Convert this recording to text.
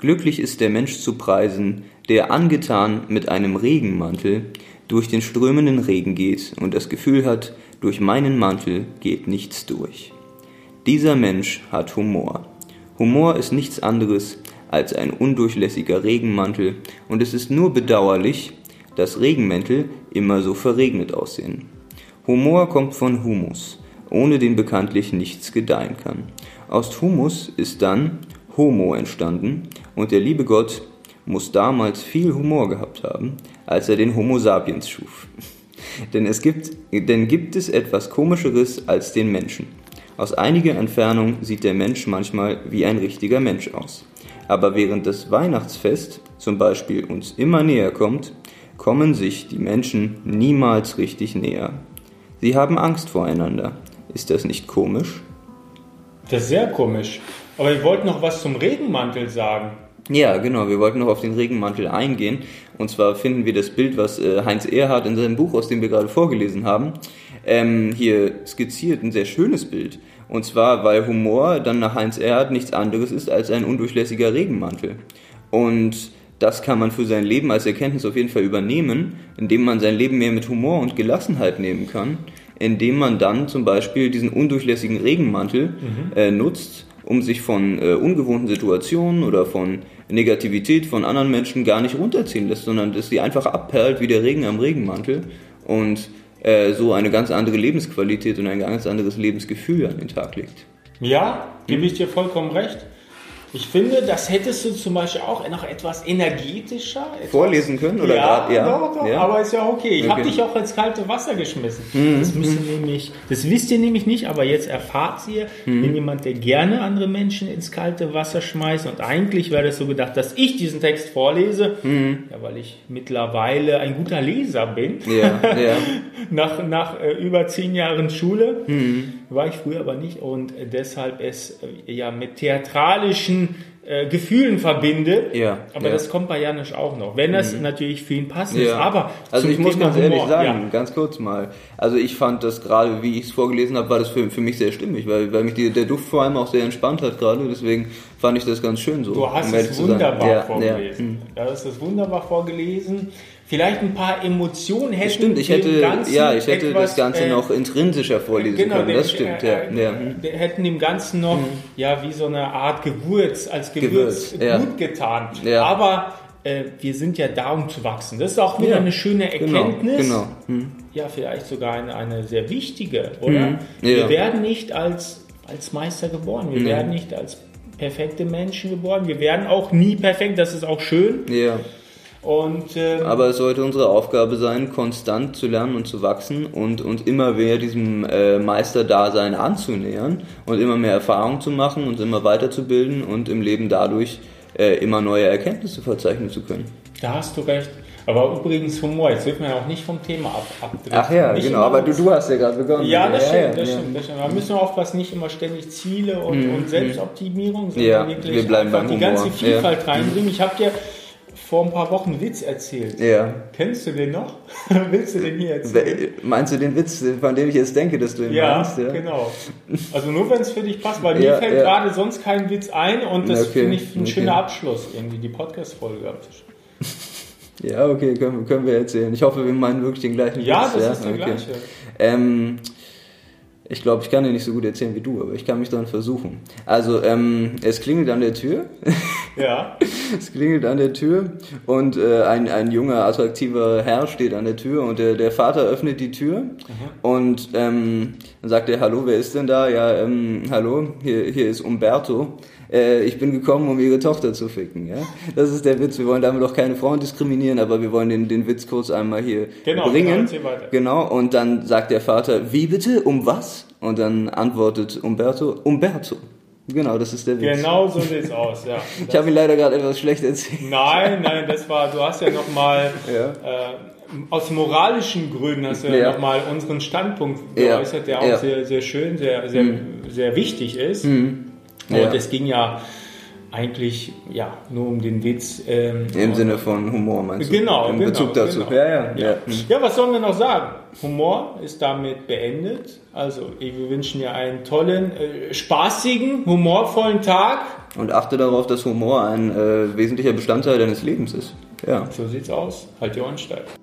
Glücklich ist der Mensch zu preisen, der angetan mit einem Regenmantel durch den strömenden Regen geht und das Gefühl hat, durch meinen Mantel geht nichts durch. Dieser Mensch hat Humor. Humor ist nichts anderes als ein undurchlässiger Regenmantel und es ist nur bedauerlich, dass Regenmäntel immer so verregnet aussehen. Humor kommt von Humus, ohne den bekanntlich nichts gedeihen kann. Aus Humus ist dann Homo entstanden und der liebe Gott muss damals viel Humor gehabt haben, als er den Homo sapiens schuf. denn es gibt, denn gibt es etwas Komischeres als den Menschen. Aus einiger Entfernung sieht der Mensch manchmal wie ein richtiger Mensch aus. Aber während das Weihnachtsfest zum Beispiel uns immer näher kommt, kommen sich die Menschen niemals richtig näher. Sie haben Angst voreinander. Ist das nicht komisch? Das ist sehr komisch. Aber wir wollten noch was zum Regenmantel sagen. Ja, genau. Wir wollten noch auf den Regenmantel eingehen. Und zwar finden wir das Bild, was äh, Heinz Erhardt in seinem Buch, aus dem wir gerade vorgelesen haben, ähm, hier skizziert. Ein sehr schönes Bild. Und zwar, weil Humor dann nach Heinz Erhardt nichts anderes ist als ein undurchlässiger Regenmantel. Und das kann man für sein Leben als Erkenntnis auf jeden Fall übernehmen, indem man sein Leben mehr mit Humor und Gelassenheit nehmen kann, indem man dann zum Beispiel diesen undurchlässigen Regenmantel mhm. äh, nutzt, um sich von äh, ungewohnten Situationen oder von Negativität von anderen Menschen gar nicht runterziehen lässt, sondern dass sie einfach abperlt wie der Regen am Regenmantel und äh, so eine ganz andere Lebensqualität und ein ganz anderes Lebensgefühl an den Tag legt. Ja, gebe ich dir vollkommen recht. Ich finde, das hättest du zum Beispiel auch noch etwas energetischer etwas vorlesen können oder ja, grad, ja, doch, doch, ja, aber ist ja okay. Ich okay. habe dich auch ins kalte Wasser geschmissen. Mhm. Das müsst ihr nämlich, das wisst ihr nämlich nicht, aber jetzt erfahrt ihr, mhm. wenn jemand, der gerne andere Menschen ins kalte Wasser schmeißt und eigentlich wäre das so gedacht, dass ich diesen Text vorlese, mhm. ja, weil ich mittlerweile ein guter Leser bin. Ja, ja. nach nach äh, über zehn Jahren Schule mhm. War ich früher aber nicht und deshalb es äh, ja mit theatralischen äh, Gefühlen verbinde. Ja, aber ja. das kommt bei Janusz auch noch. Wenn das mhm. natürlich für ihn passend ja. ist. Aber also ich muss ganz ehrlich sagen, ja. ganz kurz mal. Also ich fand das gerade, wie ich es vorgelesen habe, war das für, für mich sehr stimmig, weil, weil mich die, der Duft vor allem auch sehr entspannt hat gerade. Deswegen fand ich das ganz schön so. Du hast um es wunderbar vorgelesen. Mhm. Du hast es wunderbar vorgelesen vielleicht ein paar Emotionen hätten. Stimmt, ich hätte, ja, ich hätte etwas, das Ganze äh, noch intrinsischer vorlesen genau, können. das stimmt, äh, ja. ja. Hätten dem Ganzen noch, mhm. ja, wie so eine Art Gewürz, als Gewürz, Gewürz gut ja. getan. Ja. Aber äh, wir sind ja da, um zu wachsen. Das ist auch wieder eine schöne genau, Erkenntnis. Genau. genau. Mhm. Ja, vielleicht sogar eine, eine sehr wichtige, oder? Mhm. Wir werden nicht als, als Meister geboren. Wir werden nicht als perfekte Menschen geboren. Wir werden auch nie perfekt, das ist auch schön. Ja. Und, ähm, Aber es sollte unsere Aufgabe sein, konstant zu lernen und zu wachsen und, und immer mehr diesem äh, Meisterdasein anzunähern und immer mehr Erfahrung zu machen und immer weiterzubilden und im Leben dadurch äh, immer neue Erkenntnisse verzeichnen zu können. Da hast du recht. Aber übrigens Humor, jetzt wird man ja auch nicht vom Thema ab, abdriften. Ach ja, nicht genau, aber du, du hast ja gerade begonnen. Ja, das stimmt, ja, ja, das ja. stimmt. Das stimmt. Da müssen wir aufpassen, nicht immer ständig Ziele und, mhm. und Selbstoptimierung, sondern ja, wirklich wir bleiben beim die Humor. ganze Vielfalt reinbringen. Ich habe dir vor ein paar Wochen einen Witz erzählt. Ja. Kennst du den noch? Willst du den hier erzählen? Meinst du den Witz, von dem ich jetzt denke, dass du ihn ja, meinst? Ja, genau. Also nur wenn es für dich passt, weil mir fällt ja. gerade sonst kein Witz ein und das okay. finde ich ein okay. schöner Abschluss, irgendwie die Podcast-Folge. Ja, okay, können, können wir erzählen. Ich hoffe, wir meinen wirklich den gleichen ja, Witz. Das ja, das ist der okay. gleiche. Ähm, ich glaube, ich kann dir nicht so gut erzählen wie du, aber ich kann mich dann versuchen. Also, ähm, es klingelt an der Tür. Ja. Es klingelt an der Tür und äh, ein, ein junger, attraktiver Herr steht an der Tür und der, der Vater öffnet die Tür mhm. und ähm, dann sagt er, hallo, wer ist denn da? Ja, ähm, hallo, hier, hier ist Umberto äh, ich bin gekommen, um ihre Tochter zu ficken. Ja? Das ist der Witz. Wir wollen damit auch keine Frauen diskriminieren, aber wir wollen den, den Witz kurz einmal hier genau, bringen. Genau, und dann sagt der Vater, wie bitte, um was? Und dann antwortet Umberto, Umberto. Genau, das ist der Witz. Genau so sieht's aus, ja. ich habe ihn leider gerade etwas schlecht erzählt. Nein, nein, das war, du hast ja nochmal ja. äh, aus moralischen Gründen hast du ja, ja nochmal unseren Standpunkt geäußert, der auch ja. sehr, sehr schön, sehr, sehr, mhm. sehr wichtig ist. Mhm. Ja. Und es ging ja eigentlich ja nur um den Witz. Ähm, Im Sinne von Humor meinst du? Genau. Im genau, Bezug dazu. Genau. Ja, ja, ja. Ja, was sollen wir noch sagen? Humor ist damit beendet. Also wir wünschen dir einen tollen, äh, spaßigen, humorvollen Tag. Und achte darauf, dass Humor ein äh, wesentlicher Bestandteil deines Lebens ist. Ja. So sieht's aus. Halt die Ohren steif.